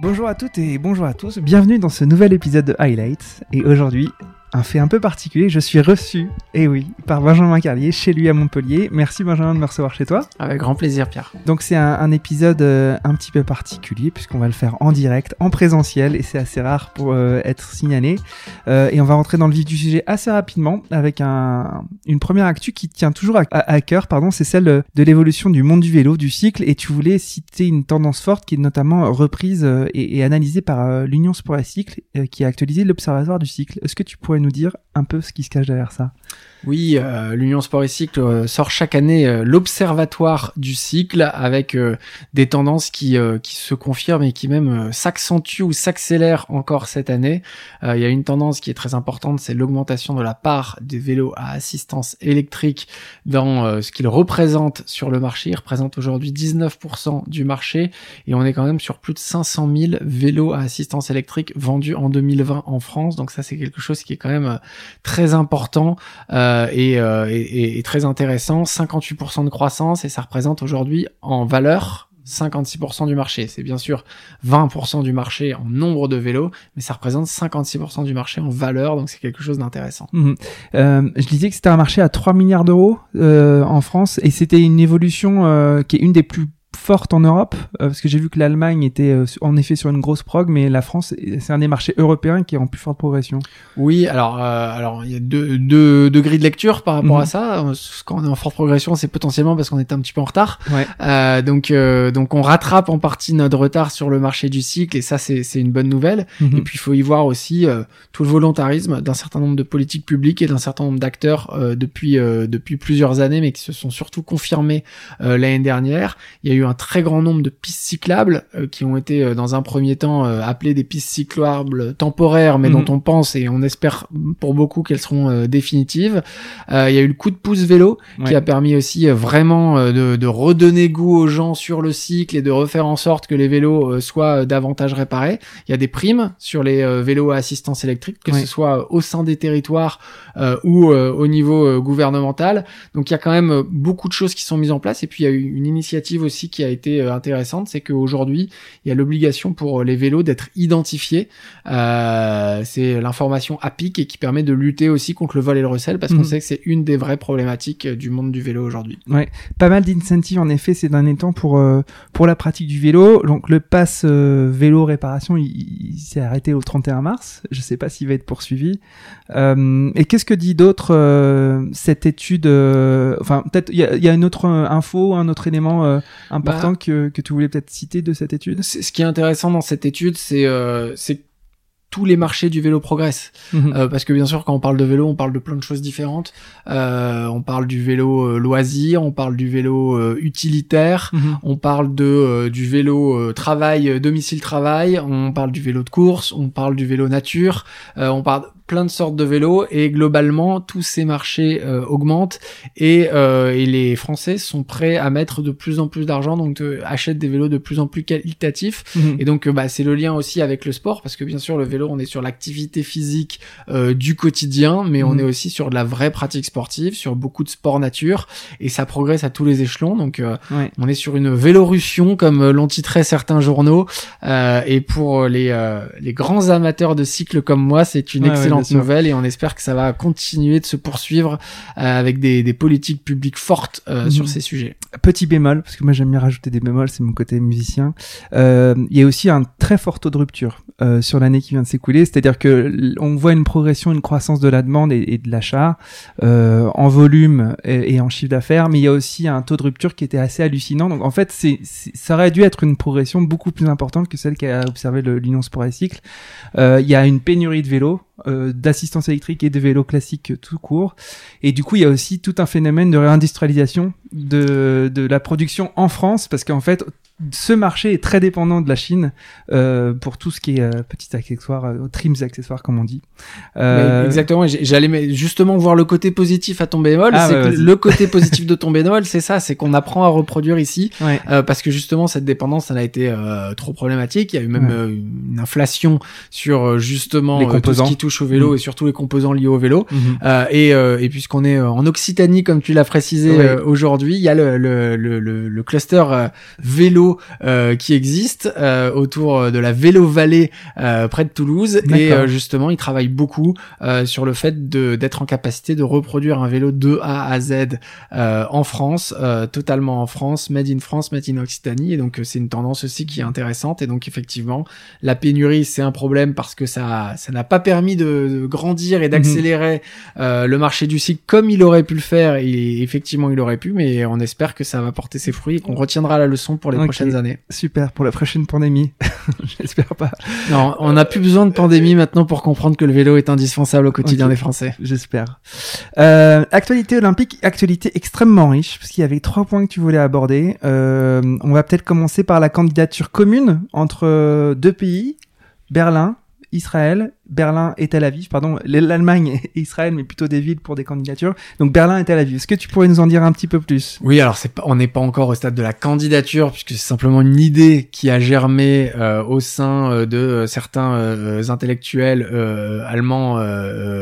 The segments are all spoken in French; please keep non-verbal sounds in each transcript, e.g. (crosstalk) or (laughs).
Bonjour à toutes et bonjour à tous, bienvenue dans ce nouvel épisode de Highlights. Et aujourd'hui, un fait un peu particulier, je suis reçu, et oui, par Benjamin Carlier chez lui à Montpellier. Merci Benjamin de me recevoir chez toi. Avec grand plaisir Pierre. Donc c'est un, un épisode euh, un petit peu particulier puisqu'on va le faire en direct, en présentiel, et c'est assez rare pour euh, être signalé. Euh, et on va rentrer dans le vif du sujet assez rapidement avec un, une première actu qui tient toujours à, à- à cœur, pardon, c'est celle de l'évolution du monde du vélo, du cycle, et tu voulais citer une tendance forte qui est notamment reprise et, et analysée par l'Union Sport et Cycle, qui a actualisé l'Observatoire du cycle. Est-ce que tu pourrais nous dire un peu ce qui se cache derrière ça Oui, euh, l'Union Sport et Cycle euh, sort chaque année euh, l'Observatoire du cycle avec euh, des tendances qui, qui se confirment et qui même s'accentuent ou s'accélèrent encore cette année. Il y a une tendance qui est très importante, c'est l'augmentation de la part des vélos à assistance électrique dans ce qu'ils représentent sur le marché. Ils représentent aujourd'hui 19% du marché et on est quand même sur plus de 500 000 vélos à assistance électrique vendus en 2020 en France. Donc ça, c'est quelque chose qui est quand même très important euh, et- et- et très intéressant. 58% de croissance et ça représente aujourd'hui en valeur 56% du marché. C'est bien sûr 20% du marché en nombre de vélos, mais ça représente 56% du marché en valeur, donc c'est quelque chose d'intéressant. Mhm. Euh, je disais que c'était un marché à 3 milliards d'euros euh, en France et c'était une évolution euh, qui est une des plus fortes en Europe euh, parce que j'ai vu que l'Allemagne était euh, en effet sur une grosse prog mais la France c'est un des marchés européens qui est en plus forte progression. Oui, alors euh, alors il y a deux, deux, deux grilles de lecture par rapport Mhm. à ça. Euh, Quand on est en forte progression, c'est potentiellement parce qu'on était un petit peu en retard. Ouais. Euh, donc euh, donc on rattrape en partie notre retard sur le marché du cycle et ça c'est c'est une bonne nouvelle. Mhm. Et puis il faut y voir aussi euh, tout le volontarisme d'un certain nombre de politiques publiques et d'un certain nombre d'acteurs euh, depuis euh, depuis plusieurs années, mais qui se sont surtout confirmés euh, l'année dernière. Il y a eu un très grand nombre de pistes cyclables euh, qui ont été euh, dans un premier temps euh, appelées des pistes cyclables temporaires, mais Mhm. dont on pense et on espère pour beaucoup qu'elles seront euh, définitives. Euh, il y a eu le coup de pouce vélo qui a permis aussi vraiment euh, de, de redonner goût aux gens sur le cycle et de refaire en sorte que les vélos euh, soient euh, davantage réparés. Il y a des primes sur les euh, vélos à assistance électrique, que Ouais. ce soit au sein des territoires euh, ou euh, au niveau euh, gouvernemental. Donc il y a quand même beaucoup de choses qui sont mises en place. Et puis il y a eu une initiative aussi qui a été euh, intéressante, c'est qu'aujourd'hui il y a l'obligation pour euh, les vélos d'être identifiés. Euh, c'est l'information APIC et qui permet de lutter aussi contre le vol et le recel parce qu'on Mhm. sait que c'est une des vraies problématiques euh, du monde du vélo aujourd'hui. Pas mal d'incentives en effet ces derniers temps pour euh, pour la pratique du vélo. Donc le pass euh, vélo réparation il, il s'est arrêté au 31 mars. Je sais pas s'il va être poursuivi. Euh, et qu'est-ce que dit d'autre euh, cette étude euh, Enfin peut-être il y a, y a une autre info, un autre élément euh, important Bah. que que tu voulais peut-être citer de cette étude? C'est- Ce qui est intéressant dans cette étude, c'est euh, tous les marchés du vélo progressent. Mhm. Euh, parce que bien sûr, quand on parle de vélo, on parle de plein de choses différentes. Euh, on parle du vélo euh, loisir, on parle du vélo euh, utilitaire, Mhm. on parle de euh, du vélo euh, travail, domicile travail, on parle du vélo de course, on parle du vélo nature, on parle plein de sortes de vélos et globalement tous ces marchés euh, augmentent et, euh, et les Français sont prêts à mettre de plus en plus d'argent donc achètent des vélos de plus en plus qualitatifs Mhm. et donc, bah, c'est le lien aussi avec le sport, parce que bien sûr, le vélo, on est sur l'activité physique euh, du quotidien, mais on Mhm. est aussi sur de la vraie pratique sportive, sur beaucoup de sport nature, et ça progresse à tous les échelons. Donc, euh, Ouais. on est sur une vélorussion, comme euh, l'ont titré certains journaux. Euh, et pour les, les grands amateurs de cycle comme moi, c'est une Ouais, excellente nouvelle, et on espère que ça va continuer de se poursuivre avec des, des politiques publiques fortes Mhm. sur ces sujets. Petit bémol, parce que moi j'aime bien rajouter des bémols, c'est mon côté musicien. Il y a aussi un très fort taux de rupture sur l'année qui vient de c'est-à-dire que on voit une progression, une croissance de la demande et, de l'achat euh, en volume et, en chiffre d'affaires, mais il y a aussi un taux de rupture qui était assez hallucinant. Donc en fait, c'est, ça aurait dû être une progression beaucoup plus importante que celle qu'a observé le- l'Union Sport et Cycle. Euh, Il y a une pénurie de vélos, euh, d'assistance électrique et de vélos classiques tout court. Et du coup, il y a aussi tout un phénomène de réindustrialisation de, de la production en France, parce qu'en fait, ce marché est très dépendant de la Chine euh, pour tout ce qui est euh, petits accessoires, euh, trims accessoires comme on dit. Euh, exactement. J'allais justement voir le côté positif à ton bémol. Ah, le côté positif de ton bémol, c'est ça, c'est qu'on apprend à reproduire ici, (laughs) ouais. euh, parce que justement cette dépendance, elle a été euh, trop problématique. Il y a eu même Ouais. une inflation sur justement Les euh, tout ce composants. qui touche au vélo Mm. et surtout les composants liés au vélo. Euh, et, euh, et puisqu'on est en Occitanie, comme tu l'as précisé Ouais. aujourd'hui, il y a le, le, le, le, cluster vélo vélo euh, qui existe euh, autour de la vélo vallée près de Toulouse. Et justement il travaille beaucoup sur le fait de d'être en capacité de reproduire un vélo de A à Z en France, totalement en France, made in France, made in Occitanie. Et donc c'est une tendance aussi qui est intéressante. Et donc effectivement la pénurie c'est un problème parce que ça ça n'a pas permis de, grandir et d'accélérer mhm. le marché du cycle comme il aurait pu le faire. Et effectivement il aurait pu mais on espère que ça va porter ses fruits et qu'on retiendra la leçon pour les prochaines années. Super, pour la prochaine pandémie. (laughs) J'espère pas. Non, on n'a plus besoin de pandémie maintenant pour comprendre que le vélo est indispensable au quotidien des Français. J'espère. Euh, actualité olympique, actualité extrêmement riche, parce qu'il y avait trois points que tu voulais aborder. Euh, on va peut-être commencer par la candidature commune entre deux pays, Berlin, Israël Berlin et Tel Aviv, pardon, l'Allemagne et (laughs) Israël, mais plutôt des villes pour des candidatures. Donc Berlin et Tel Aviv. Est-ce que tu pourrais nous en dire un petit peu plus? Oui, alors c'est on n'est pas encore au stade de la candidature puisque c'est simplement une idée qui a germé euh, au sein euh, de euh, certains intellectuels allemands,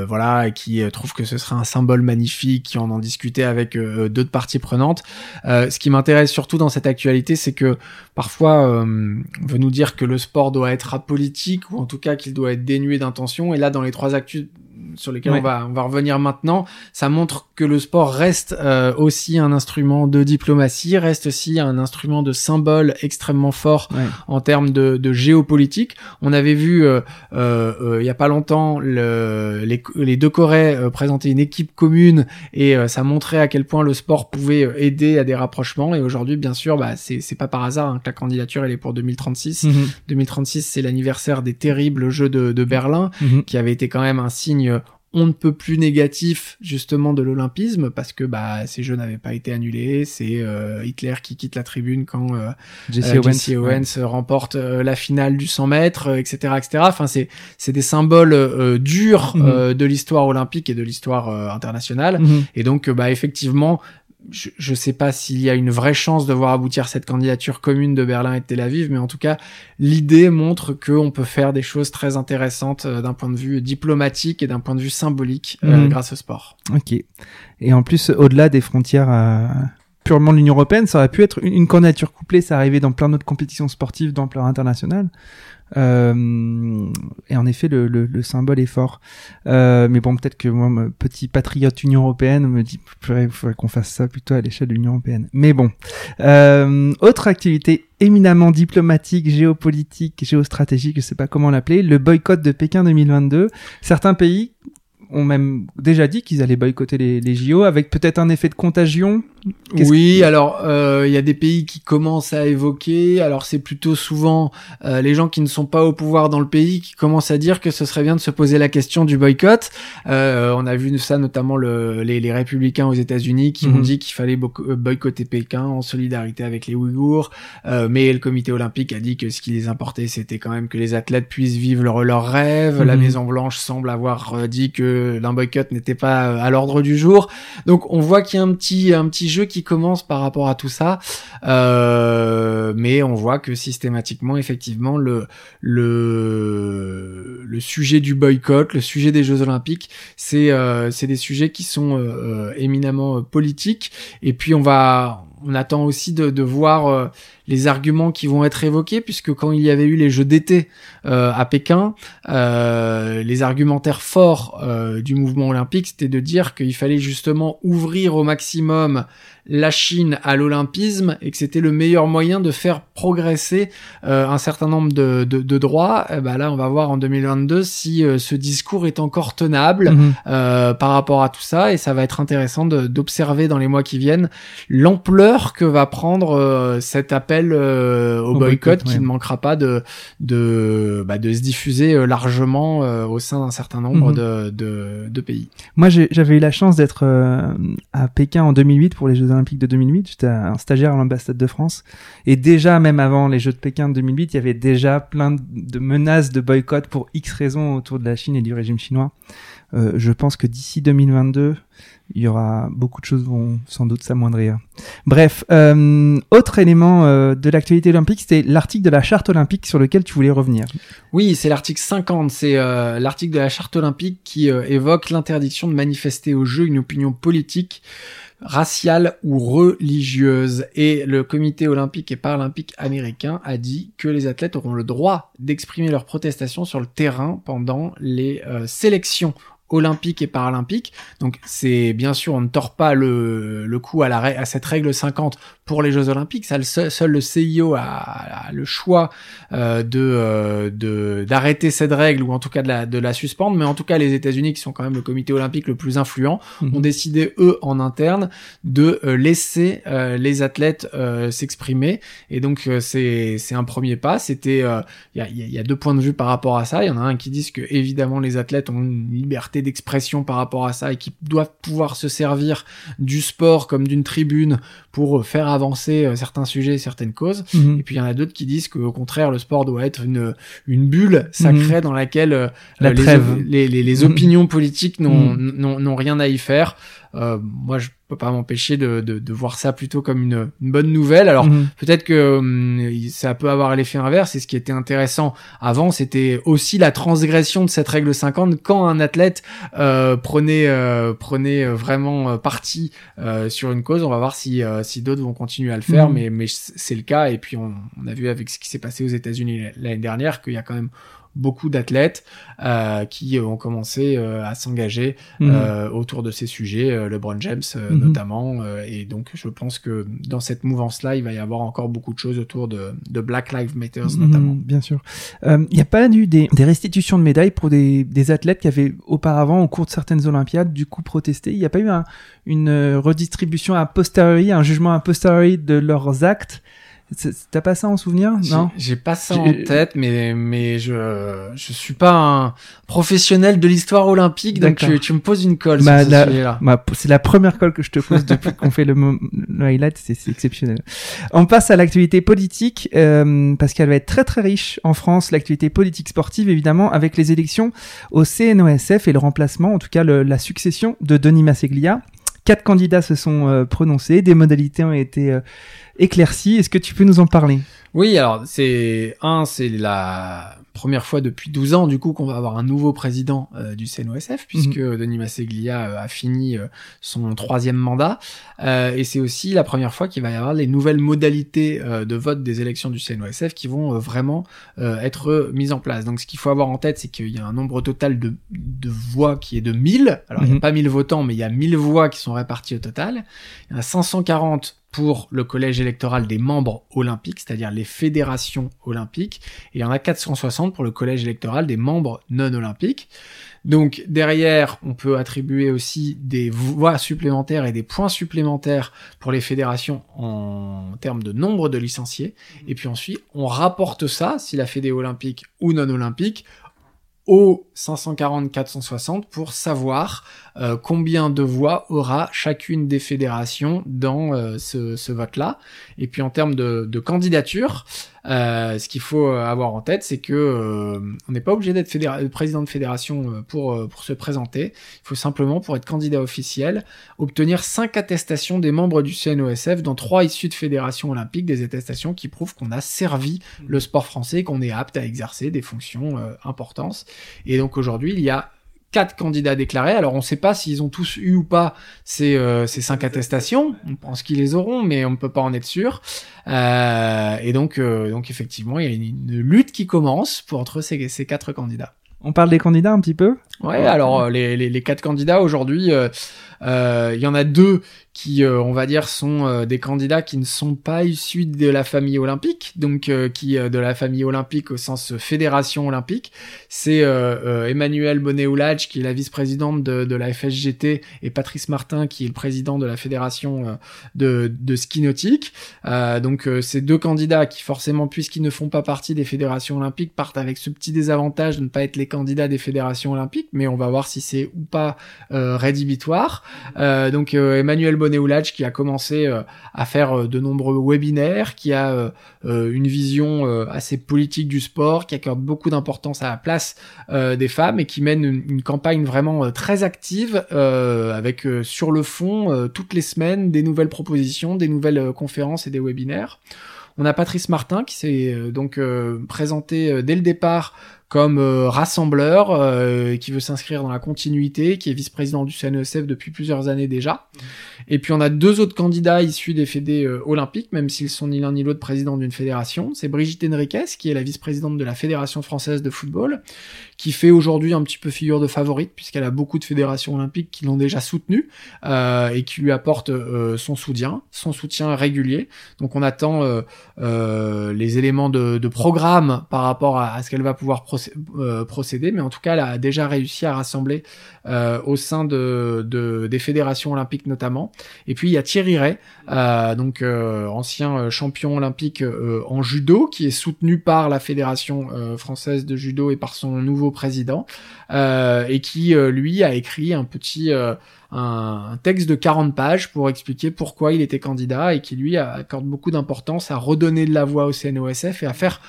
voilà, et qui trouvent que ce serait un symbole magnifique, qui en ont discuté avec d'autres parties prenantes. ce qui m'intéresse surtout dans cette actualité, c'est que parfois on veut nous dire que le sport doit être apolitique ou en tout cas qu'il doit être dénué d'un et là, dans les trois actus sur lesquels on va on va revenir maintenant, ça montre que le sport reste euh, aussi un instrument de diplomatie, reste aussi un instrument de symbole extrêmement fort en termes de, de, géopolitique. On avait vu euh, euh, il y a pas longtemps le, les, les, deux Corées présenter une équipe commune et ça montrait à quel point le sport pouvait aider à des rapprochements. Et aujourd'hui, bien sûr, bah, c'est c'est pas par hasard hein, que la candidature elle est pour 2036. 2036, mhm. c'est l'anniversaire des terribles Jeux de, de Berlin, mhm. qui avait été quand même un signe on ne peut plus négatif justement de l'olympisme parce que bah ces jeux n'avaient pas été annulés, c'est euh, Hitler qui quitte la tribune quand euh, Jesse euh, Owens, remporte la finale du 100 mètres, etc., etc. Enfin c'est c'est des symboles durs mhm. de l'histoire olympique et de l'histoire internationale mhm. et donc bah effectivement je ne sais pas s'il y a une vraie chance de voir aboutir cette candidature commune de Berlin et de Tel Aviv, mais en tout cas, l'idée montre qu'on peut faire des choses très intéressantes euh, d'un point de vue diplomatique et d'un point de vue symbolique euh, mhm. grâce au sport. Ok. Et en plus, au-delà des frontières euh, purement l'Union européenne, ça aurait pu être une, une candidature couplée, ça arrivait dans plein d'autres compétitions sportives d'ampleur internationale. Euh, et en effet, le, le, le, symbole est fort. Euh, mais bon, peut-être que moi, petit patriote Union européenne, me dit, il faudrait qu'on fasse ça plutôt à l'échelle de l'Union européenne. Mais bon. Euh, autre activité éminemment diplomatique, géopolitique, géostratégique, je sais pas comment l'appeler, le boycott de Pékin 2022. Certains pays ont même déjà dit qu'ils allaient boycotter les, les JO avec peut-être un effet de contagion. Oui, alors euh, il y a des pays qui commencent à évoquer. Alors c'est plutôt souvent euh, les gens qui ne sont pas au pouvoir dans le pays qui commencent à dire que ce serait bien de se poser la question du boycott. Euh, on a vu ça notamment le, les, les, républicains aux États-Unis qui ont mhm. dit qu'il fallait euh, boycotter Pékin en solidarité avec les Ouïghours. Euh, mais le Comité olympique a dit que ce qui les importait, c'était quand même que les athlètes puissent vivre leur, leur rêve. La mhm. Maison Blanche semble avoir dit que d'un boycott n'était pas à l'ordre du jour. Donc on voit qu'il y a un petit un petit jeu qui commence par rapport à tout ça, euh, mais on voit que systématiquement effectivement le le sujet du boycott, le sujet des Jeux Olympiques, c'est euh, des sujets qui sont éminemment politiques. Et puis on va on attend aussi de voir les arguments qui vont être évoqués, puisque quand il y avait eu les Jeux d'été euh, à Pékin, euh, les argumentaires forts euh, du mouvement olympique, c'était de dire qu'il fallait justement ouvrir au maximum la Chine à l'olympisme et que c'était le meilleur moyen de faire progresser euh, un certain nombre de, de, de droits. Eh ben là, on va voir en 2022 si euh, ce discours est encore tenable mhm. euh, par rapport à tout ça et ça va être intéressant d'observer dans les mois qui viennent l'ampleur que va prendre cet appel au, boycott, qui ne manquera pas de de, bah, de se diffuser largement au sein d'un certain nombre mhm. de, de, de, pays. Moi, j'avais eu la chance d'être à Pékin en 2008 pour les Jeux Olympiques de 2008. J'étais un stagiaire à l'ambassade de France. Et déjà, même avant les Jeux de Pékin de 2008, il y avait déjà plein de menaces de boycott pour X raisons autour de la Chine et du régime chinois. Euh, je pense que d'ici 2022, il y aura beaucoup de choses vont sans doute s'amoindrir. Bref, euh, autre élément euh, de l'actualité olympique, c'était l'article de la charte olympique sur lequel tu voulais revenir. Oui, c'est l'article 50, c'est euh, l'article de la charte olympique qui évoque l'interdiction de manifester aux Jeux une opinion politique raciale ou religieuse. Et le comité olympique et paralympique américain a dit que les athlètes auront le droit d'exprimer leurs protestations sur le terrain pendant les sélections olympique et paralympique. Donc c'est bien sûr, on ne tord pas le, le coup à, la, à cette règle 50 pour les Jeux olympiques. Ça, le seul, seul, le CIO a, le choix euh, de euh, de d'arrêter cette règle ou en tout cas de la, de la suspendre. Mais en tout cas, les États-Unis, qui sont quand même le comité olympique le plus influent, mhm. ont décidé eux en interne de euh, laisser euh, les athlètes s'exprimer. Et donc c'est c'est un premier pas. C'était il y a, y, a, deux points de vue par rapport à ça. Il y en a un qui disent que évidemment les athlètes ont une liberté d'expression par rapport à ça et qui doivent pouvoir se servir du sport comme d'une tribune pour faire avancer euh, certains sujets, certaines causes. Mhm. Et puis il y en a d'autres qui disent qu'au contraire, le sport doit être une, une bulle sacrée mhm. dans laquelle euh, La les, les, les, mhm. opinions politiques n'ont rien à y faire. Euh, moi, je peux pas m'empêcher de, de, de, voir ça plutôt comme une, une bonne nouvelle. Alors mhm. peut-être que hum, ça peut avoir l'effet inverse. Et ce qui était intéressant avant, c'était aussi la transgression de cette règle 50 quand un athlète euh, prenait euh, prenait vraiment euh, parti euh, sur une cause. On va voir si si d'autres vont continuer à le faire, mhm. mais mais c'est le cas. Et puis on, on a vu avec ce qui s'est passé aux États-Unis l'année dernière qu'il y a quand même beaucoup d'athlètes euh, qui ont commencé euh, à s'engager mhm. euh, autour de ces sujets, euh, LeBron James mhm. notamment. et donc, je pense que dans cette mouvance-là, il va y avoir encore beaucoup de choses autour de, de Black Lives Matter mhm, notamment. Bien sûr. Il n'y a pas eu des, des, restitutions de médailles pour des, des, athlètes qui avaient auparavant, au cours de certaines Olympiades, du coup protesté. Il n'y a pas eu un, une redistribution a posteriori, un jugement a posteriori de leurs actes T'as pas ça en souvenir Non? J'ai pas ça en tête, mais mais je je suis pas un professionnel de l'histoire olympique, donc tu, tu, me poses une colle. Bah, c'est la première colle que je te pose depuis qu'on fait le, le highlight, c'est exceptionnel. On passe à l'actualité politique euh, parce qu'elle va être très très riche en France. L'actualité politique sportive, évidemment, avec les élections au CNOSF et le remplacement, en tout cas le, la succession de Denis Masseglia. Quatre candidats se sont euh, prononcés, des modalités ont été euh, éclaircies. Est-ce que tu peux nous en parler? Oui, alors c'est un, c'est la première fois depuis 12 ans du coup qu'on va avoir un nouveau président euh, du CNOSF puisque mhm. Denis Masseglia euh, a fini euh, son troisième mandat et c'est aussi la première fois qu'il va y avoir les nouvelles modalités de vote des élections du CNOSF qui vont vraiment être mises en place. Donc ce qu'il faut avoir en tête c'est qu'il y a un nombre total de, de voix qui est de 1000. Alors il n'y a mhm. pas 1000 votants mais il y a 1000 voix qui sont réparties au total. Il y en a 540 pour le collège électoral des membres olympiques, c'est-à-dire les fédérations olympiques, il y en a 460 pour le collège électoral des membres non olympiques. Donc derrière, on peut attribuer aussi des voix supplémentaires et des points supplémentaires pour les fédérations en termes de nombre de licenciés. Et puis ensuite, on rapporte ça, si la fédé olympique ou non olympique, au 540-460 pour savoir euh, combien de voix aura chacune des fédérations dans euh, ce, ce vote-là. Et puis en termes de, de candidature, euh, ce qu'il faut avoir en tête, c'est que euh, on n'est pas obligé d'être président de fédération euh, pour, se présenter. Il faut simplement, pour être candidat officiel, obtenir cinq attestations des membres du CNOSF, dont trois issus de fédérations olympiques, des attestations qui prouvent qu'on a servi le sport français, qu'on est apte à exercer des fonctions importantes. Et donc aujourd'hui, il y a quatre candidats déclarés. Alors on ne sait pas s'ils ont tous eu ou pas ces, euh, ces cinq attestations. On pense qu'ils les auront, mais on ne peut pas en être sûr. Euh, et donc, euh, donc effectivement, il y a une, lutte qui commence pour entre ces, ces quatre candidats. On parle des candidats un petit peu? Ouais, alors les, les, les quatre candidats aujourd'hui, il y en a deux qui, euh, on va dire, sont euh, des candidats qui ne sont pas issus de la famille olympique, donc euh, qui de la famille olympique au sens fédération olympique. C'est Emmanuel Bonnet-Oulage, qui est la vice-présidente de, de, la FSGT, et Patrice Martin, qui est le président de la fédération de, de ski nautique. donc ces deux candidats qui, forcément, puisqu'ils ne font pas partie des fédérations olympiques, partent avec ce petit désavantage de ne pas être les candidats des fédérations olympiques, mais on va voir si c'est ou pas rédhibitoire. Donc Emmanuel Bonnet qui a commencé euh, à faire euh, de nombreux webinaires, qui a euh, une vision assez politique du sport, qui accorde beaucoup d'importance à la place des femmes et qui mène une, campagne vraiment très active avec sur le fond toutes les semaines des nouvelles propositions, des nouvelles conférences et des webinaires. On a Patrice Martin qui s'est donc présenté dès le départ comme rassembleur, qui veut s'inscrire dans la continuité, qui est vice-président du CNESF depuis plusieurs années déjà. Et puis on a deux autres candidats issus des fédés olympiques, même s'ils sont ni l'un ni l'autre président d'une fédération. C'est Brigitte Henriquez, qui est la vice-présidente de la Fédération française de football, qui fait aujourd'hui un petit peu figure de favorite, puisqu'elle a beaucoup de fédérations olympiques qui l'ont déjà soutenue et qui lui apportent son soutien, son soutien régulier. Donc on attend euh, euh, les éléments de, programme par rapport à, ce qu'elle va pouvoir euh, procéder, mais en tout cas elle a déjà réussi à rassembler au sein de, des fédérations olympiques notamment. Et puis il y a Thierry Ray, donc ancien champion olympique en judo, qui est soutenu par la fédération française de judo et par son nouveau président, et qui lui a écrit un petit un, texte de 40 pages pour expliquer pourquoi il était candidat et qui lui accorde beaucoup d'importance à redonner de la voix au CNOSF et à faire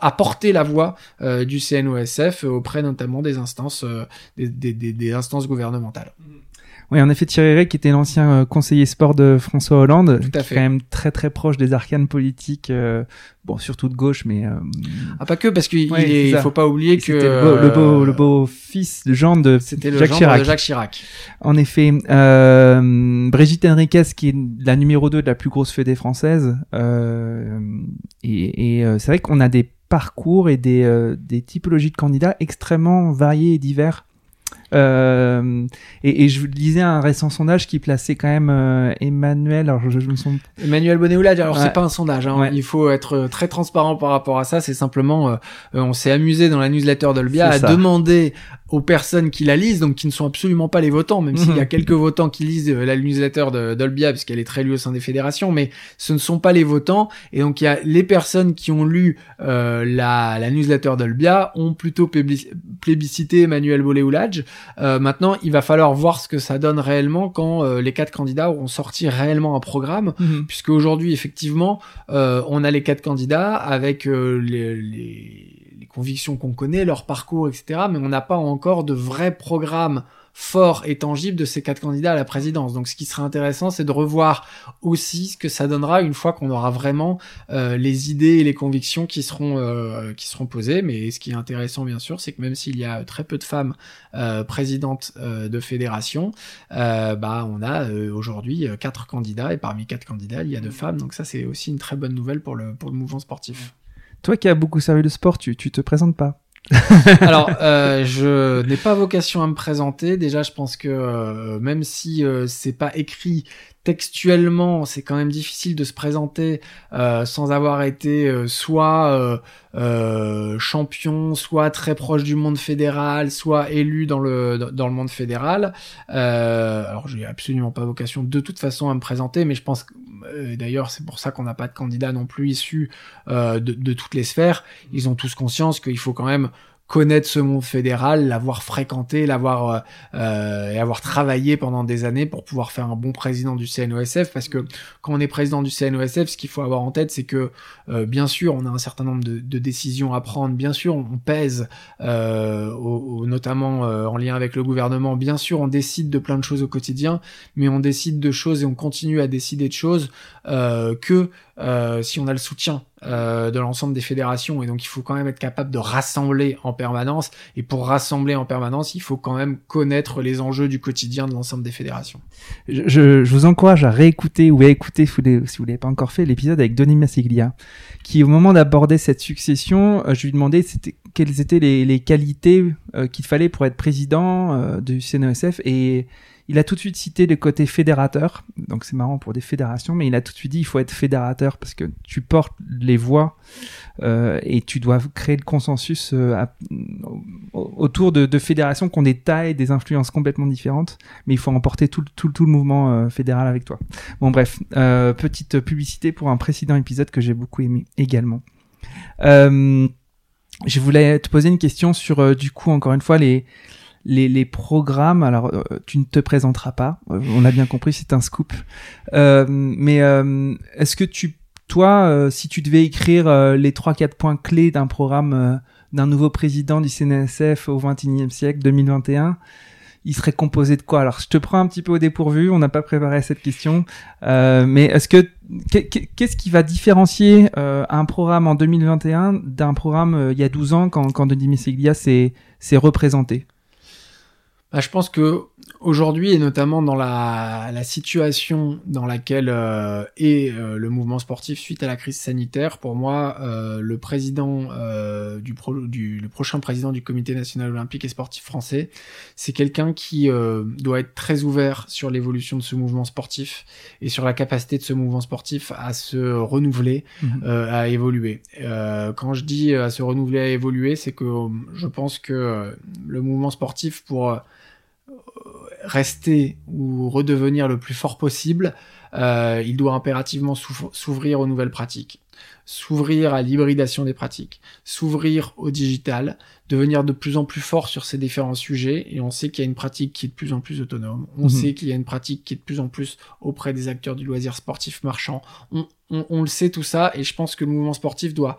à porter la voix euh, du CNOSF auprès notamment des instances euh, des, instances gouvernementales. Oui, en effet, Thierry Rey, qui était l'ancien euh, conseiller sport de François Hollande, Tout à fait. quand même très très proche des arcanes politiques, euh, bon, surtout de gauche, mais... Euh, ah, pas que, parce qu'il il faut pas oublier que... Le beau, le beau, fils de Jean de C'était le Jacques Chirac. de Jacques Chirac. En effet, euh, Brigitte Henriquez, qui est la numéro 2 de la plus grosse fédé française, euh, et, et c'est vrai qu'on a des parcours et des, des typologies de candidats extrêmement variés et divers euh, et, et, je lisais un récent sondage qui plaçait quand même euh, Emmanuel. Alors je, je me sens. Emmanuel Bonéoulad. Alors c'est pas un sondage. Hein. Il faut être très transparent par rapport à ça. C'est simplement, euh, on s'est amusé dans la newsletter d'Olbia à demander aux personnes qui la lisent, donc qui ne sont absolument pas les votants, même s'il y a mhm. quelques votants qui lisent la newsletter d'Olbia, puisqu'elle est très lue au sein des fédérations, mais ce ne sont pas les votants. Et donc il y a les personnes qui ont lu la, la newsletter d'Olbia ont plutôt plébiscité Emmanuel Boléoulage. Euh, maintenant, il va falloir voir ce que ça donne réellement quand euh, les quatre candidats auront sorti réellement un programme, mhm. puisque aujourd'hui, effectivement, euh, on a les quatre candidats avec les, les convictions qu'on connaît, leur parcours, etc. Mais on n'a pas encore de vrai programme fort et tangible de ces quatre candidats à la présidence. Donc ce qui serait intéressant, c'est de revoir aussi ce que ça donnera une fois qu'on aura vraiment euh, les idées et les convictions qui seront euh, qui seront posées. Mais ce qui est intéressant bien sûr, c'est que même s'il y a très peu de femmes euh, présidentes de fédération, bah on a aujourd'hui quatre candidats et parmi quatre candidats, il y a deux femmes. Donc ça c'est aussi une très bonne nouvelle pour le pour le mouvement sportif. Toi qui as beaucoup servi le sport, tu tu te présentes pas (laughs) Alors, euh, je n'ai pas vocation à me présenter. Déjà, je pense que euh, même si euh, c'est pas écrit textuellement, c'est quand même difficile de se présenter euh, sans avoir été euh, soit euh, champion, soit très proche du monde fédéral, soit élu dans le dans le monde fédéral. alors, j'ai absolument pas vocation de toute façon à me présenter, mais je pense que d'ailleurs c'est pour ça qu'on n'a pas de candidat non plus issus de, de toutes les sphères. Ils ont tous conscience qu'il faut quand même connaître ce monde fédéral, l'avoir fréquenté, l'avoir euh, euh, et avoir travaillé pendant des années pour pouvoir faire un bon président du CNOSF. Parce que quand on est président du CNOSF, ce qu'il faut avoir en tête, c'est que euh, bien sûr, on a un certain nombre de, de, décisions à prendre. Bien sûr, on pèse, euh, au, notamment en lien avec le gouvernement. Bien sûr, on décide de plein de choses au quotidien, mais on décide de choses et on continue à décider de choses que euh, si on a le soutien euh, de l'ensemble des fédérations. Et donc, il faut quand même être capable de rassembler en permanence. Et pour rassembler en permanence, il faut quand même connaître les enjeux du quotidien de l'ensemble des fédérations. Je, je, vous encourage à réécouter ou à écouter, si vous ne l'avez pas encore fait, l'épisode avec Denis Massiglia, qui au moment d'aborder cette succession, euh, je lui demandais c'était, quelles étaient les, les qualités qu'il fallait pour être président du CNESF. Et il a tout de suite cité le côté fédérateur, donc c'est marrant pour des fédérations, mais il a tout de suite dit il faut être fédérateur parce que tu portes les voix euh, et tu dois créer le consensus euh, autour de, fédérations qui ont des tailles, des influences complètement différentes, mais il faut emporter tout, tout, le mouvement euh, fédéral avec toi. Bon bref, petite publicité pour un précédent épisode que j'ai beaucoup aimé également. je voulais te poser une question sur, du coup, encore une fois, les, les, les programmes, alors euh, tu ne te présenteras pas, euh, on a bien compris, c'est un scoop. Euh, mais euh, est-ce que tu, toi, si tu devais écrire les trois quatre points clés d'un programme d'un nouveau président du CNSF au XXIe siècle, 2021, il serait composé de quoi? Alors, je te prends un petit peu au dépourvu, on n'a pas préparé cette question, euh, mais est-ce que qu'est-ce qui va différencier euh, un programme en 2021 d'un programme euh, il y a 12 ans quand, quand Denis Messiglia s'est représenté? Bah, je pense que aujourd'hui et notamment dans la, la situation dans laquelle euh, est euh, le mouvement sportif suite à la crise sanitaire, pour moi, euh, le président euh, du, pro, du le prochain président du Comité national olympique et sportif français, c'est quelqu'un qui doit être très ouvert sur l'évolution de ce mouvement sportif et sur la capacité de ce mouvement sportif à se renouveler, mmh. à évoluer. quand je dis à se renouveler, à évoluer, c'est que je pense que le mouvement sportif pour rester ou redevenir le plus fort possible, euh, il doit impérativement s'ouvrir aux nouvelles pratiques, s'ouvrir à l'hybridation des pratiques, s'ouvrir au digital, devenir de plus en plus fort sur ces différents sujets. Et on sait qu'il y a une pratique qui est de plus en plus autonome. On mhm. sait qu'il y a une pratique qui est de plus en plus auprès des acteurs du loisir sportif marchand. on le sait tout ça, et je pense que le mouvement sportif doit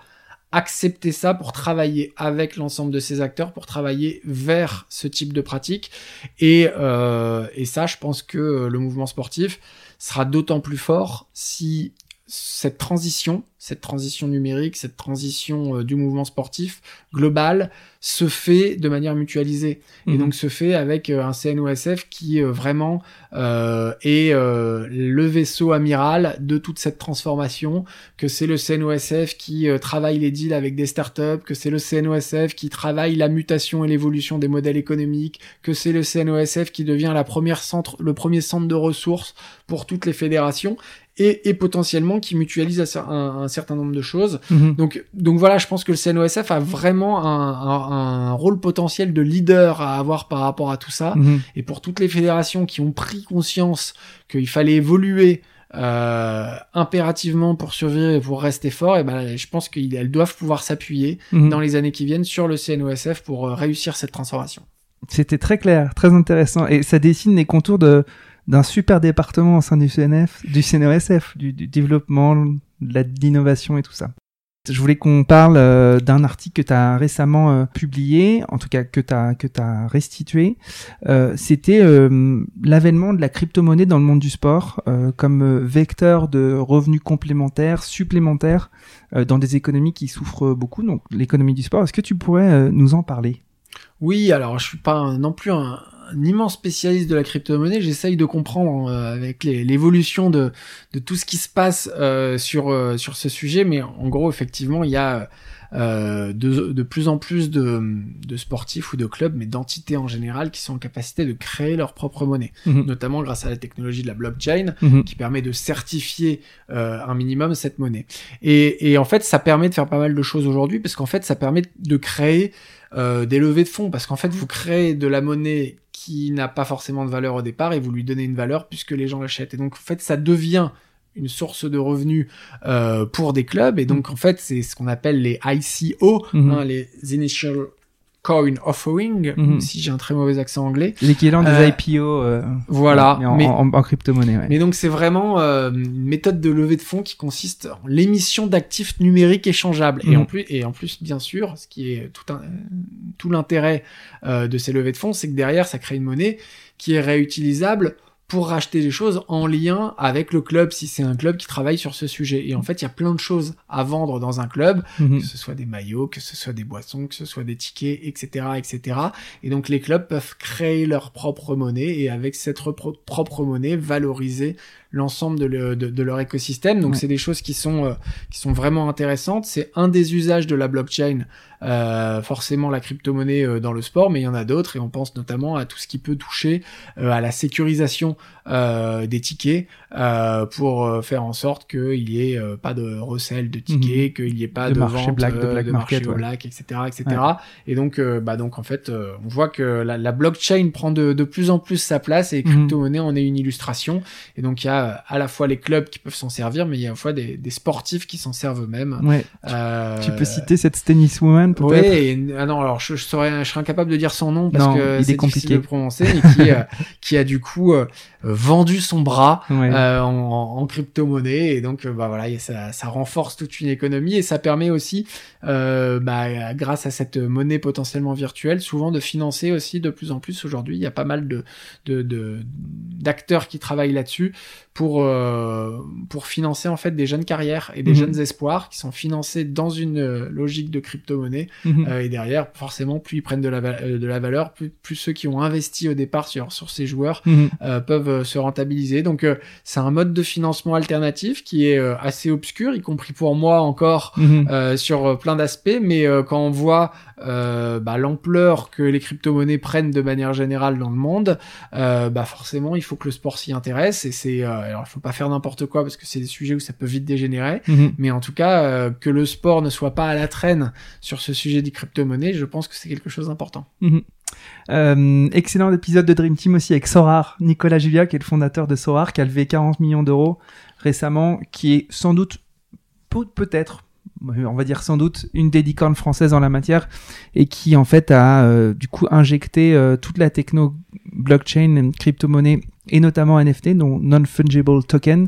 accepter ça pour travailler avec l'ensemble de ces acteurs, pour travailler vers ce type de pratique. Et, euh, et ça, je pense que le mouvement sportif sera d'autant plus fort si cette transition, cette transition numérique, cette transition euh, du mouvement sportif global se fait de manière mutualisée et mhm. donc se fait avec euh, un CNOSF qui euh, vraiment est le vaisseau amiral de toute cette transformation, que c'est le CNOSF qui travaille les deals avec des startups, que c'est le CNOSF qui travaille la mutation et l'évolution des modèles économiques, que c'est le CNOSF qui devient la première centre, le premier centre de ressources pour toutes les fédérations et, potentiellement qui mutualise un, certain nombre de choses. Mhm. Donc, donc voilà, je pense que le CNOSF a vraiment un, rôle potentiel de leader à avoir par rapport à tout ça. Mhm. Et pour toutes les fédérations qui ont pris conscience qu'il fallait évoluer euh, impérativement pour survivre et pour rester fort, et ben je pense qu'elles doivent pouvoir s'appuyer mhm. dans les années qui viennent sur le CNOSF pour euh, réussir cette transformation. C'était très clair, très intéressant, et ça dessine les contours de d'un super département au sein du CNF, du CNOSF, du, développement, de l'innovation et tout ça. Je voulais qu'on parle euh, d'un article que tu as récemment euh, publié, en tout cas que tu as, que restitué. Euh, C'était euh, l'avènement de la crypto-monnaie dans le monde du sport comme vecteur de revenus complémentaires, supplémentaires dans des économies qui souffrent beaucoup, donc l'économie du sport. Est-ce que tu pourrais nous en parler? Oui, alors je suis pas non plus un, un immense spécialiste de la crypto-monnaie, j'essaye de comprendre euh, avec l'évolution de, de, tout ce qui se passe euh, sur, euh, sur ce sujet, mais en gros, effectivement, il y a de, de, plus en plus de, de, sportifs ou de clubs, mais d'entités en général, qui sont en capacité de créer leur propre monnaie, mhm. notamment grâce à la technologie de la blockchain, mhm. qui permet de certifier un minimum cette monnaie. Et, et en fait, ça permet de faire pas mal de choses aujourd'hui, parce qu'en fait, ça permet de créer des levées de fonds, parce qu'en fait, vous créez de la monnaie qui n'a pas forcément de valeur au départ et vous lui donnez une valeur puisque les gens l'achètent. Et donc en fait ça devient une source de revenus euh, pour des clubs et donc en fait c'est ce qu'on appelle les ICO, mhm. hein, les Initial coin offering, mhm. si j'ai un très mauvais accent anglais. L'équivalent des euh, IPO. Euh, voilà. Mais en, crypto-monnaie. Ouais. Mais donc c'est vraiment euh, une méthode de levée de fonds qui consiste en l'émission d'actifs numériques échangeables. Et mhm. en plus, et en plus, bien sûr, ce qui est tout un, tout l'intérêt de ces levées de fonds, c'est que derrière, ça crée une monnaie qui est réutilisable pour racheter des choses en lien avec le club si c'est un club qui travaille sur ce sujet. Et en fait, il y a plein de choses à vendre dans un club, mhm. que ce soit des maillots, que ce soit des boissons, que ce soit des tickets, etc., etc. Et donc les clubs peuvent créer leur propre monnaie et avec cette propre monnaie valoriser l'ensemble de, de, leur écosystème. Donc c'est des choses qui sont euh, qui sont vraiment intéressantes. C'est un des usages de la blockchain, euh, forcément la crypto-monnaie euh, dans le sport, mais il y en a d'autres et on pense notamment à tout ce qui peut toucher euh, à la sécurisation des tickets pour faire en sorte qu'il y ait pas de recel de tickets, mhm. qu'il y ait pas de, vente black, de black market, black, etc., etc. Et donc bah donc en fait on voit que la, la blockchain prend de, de, plus en plus sa place et mhm. crypto-monnaie en est une illustration. Et donc il y a à la fois les clubs qui peuvent s'en servir, mais il y a à la fois des, sportifs qui s'en servent eux-mêmes. Ouais. Euh... Tu peux citer cette tenniswoman peut-être? Oui, ah non, alors je, je, serais, je serais incapable de dire son nom parce que c'est compliqué de prononcer, mais qui, (laughs) euh, qui a du coup euh, vendu son bras Ouais. euh, en, en crypto-monnaie et donc euh, bah voilà ça, ça renforce toute une économie et ça permet aussi euh, bah, grâce à cette monnaie potentiellement virtuelle souvent de financer aussi de plus en plus aujourd'hui il y a pas mal de de- de- d'acteurs qui travaillent là-dessus pour euh, pour financer en fait des jeunes carrières et des Mhm. jeunes espoirs qui sont financés dans une logique de crypto-monnaie Mhm. et derrière forcément plus ils prennent de la, de la valeur plus, plus ceux qui ont investi au départ sur sur ces joueurs Mhm. peuvent euh, se rentabiliser. Donc euh, c'est un mode de financement alternatif qui est euh, assez obscur, y compris pour moi encore Mhm. euh, sur plein d'aspects. Mais euh, quand on voit euh, bah, l'ampleur que les crypto-monnaies prennent de manière générale dans le monde, euh, bah forcément il faut que le sport s'y intéresse. Et c'est euh, alors il faut pas faire n'importe quoi parce que c'est des sujets où ça peut vite dégénérer. Mhm. Mais en tout cas euh, que le sport ne soit pas à la traîne sur ce sujet des crypto-monnaies, je pense que c'est quelque chose d'important. Mhm. Euh, excellent épisode de Dream Team aussi avec Sorar, Nicolas Julia, qui est le fondateur de Sorar, qui a levé 40 millions d'euros récemment, qui est sans doute, peut- peut-être, on va dire sans doute, une des licornes françaises en la matière, et qui en fait a euh, du coup injecté euh, toute la techno blockchain, crypto-monnaie, et notamment NFT, donc non-fungible token,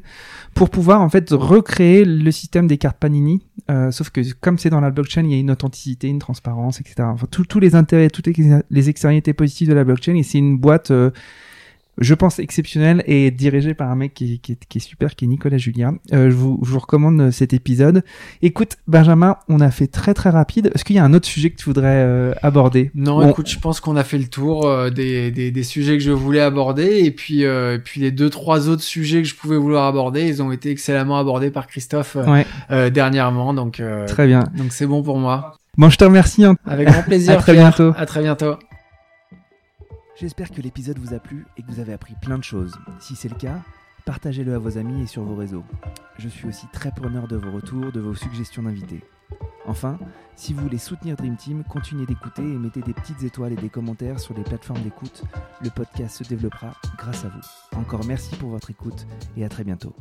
pour pouvoir en fait recréer le système des cartes Panini. Euh, sauf que comme c'est dans la blockchain, il y a une authenticité, une transparence, etc. Enfin, tous les intérêts, toutes les, les externalités positives de la blockchain. Et c'est une boîte, euh, je pense, exceptionnelle et dirigée par un mec qui, est- qui, qui est super, qui est Nicolas Julien. Euh, je, vous, je vous recommande euh, cet épisode. Écoute, Benjamin, on a fait très très rapide. Est-ce qu'il y a un autre sujet que tu voudrais euh, aborder? Non, écoute, je pense qu'on a fait le tour euh, des, des, des sujets que je voulais aborder et puis euh, et puis les deux trois autres sujets que je pouvais vouloir aborder, ils ont été excellemment abordés par Christophe euh, Ouais, euh, dernièrement, donc euh, très bien. donc c'est bon pour moi. Bon, je te remercie. hein. Avec grand (laughs) plaisir. À très Pierre. bientôt. À très bientôt. J'espère que l'épisode vous a plu et que vous avez appris plein de choses. Si c'est le cas, partagez-le à vos amis et sur vos réseaux. Je suis aussi très preneur de vos retours, de vos suggestions d'invités. Enfin, si vous voulez soutenir Dream Team, continuez d'écouter et mettez des petites étoiles et des commentaires sur les plateformes d'écoute. Le podcast se développera grâce à vous. Encore merci pour votre écoute et à très bientôt.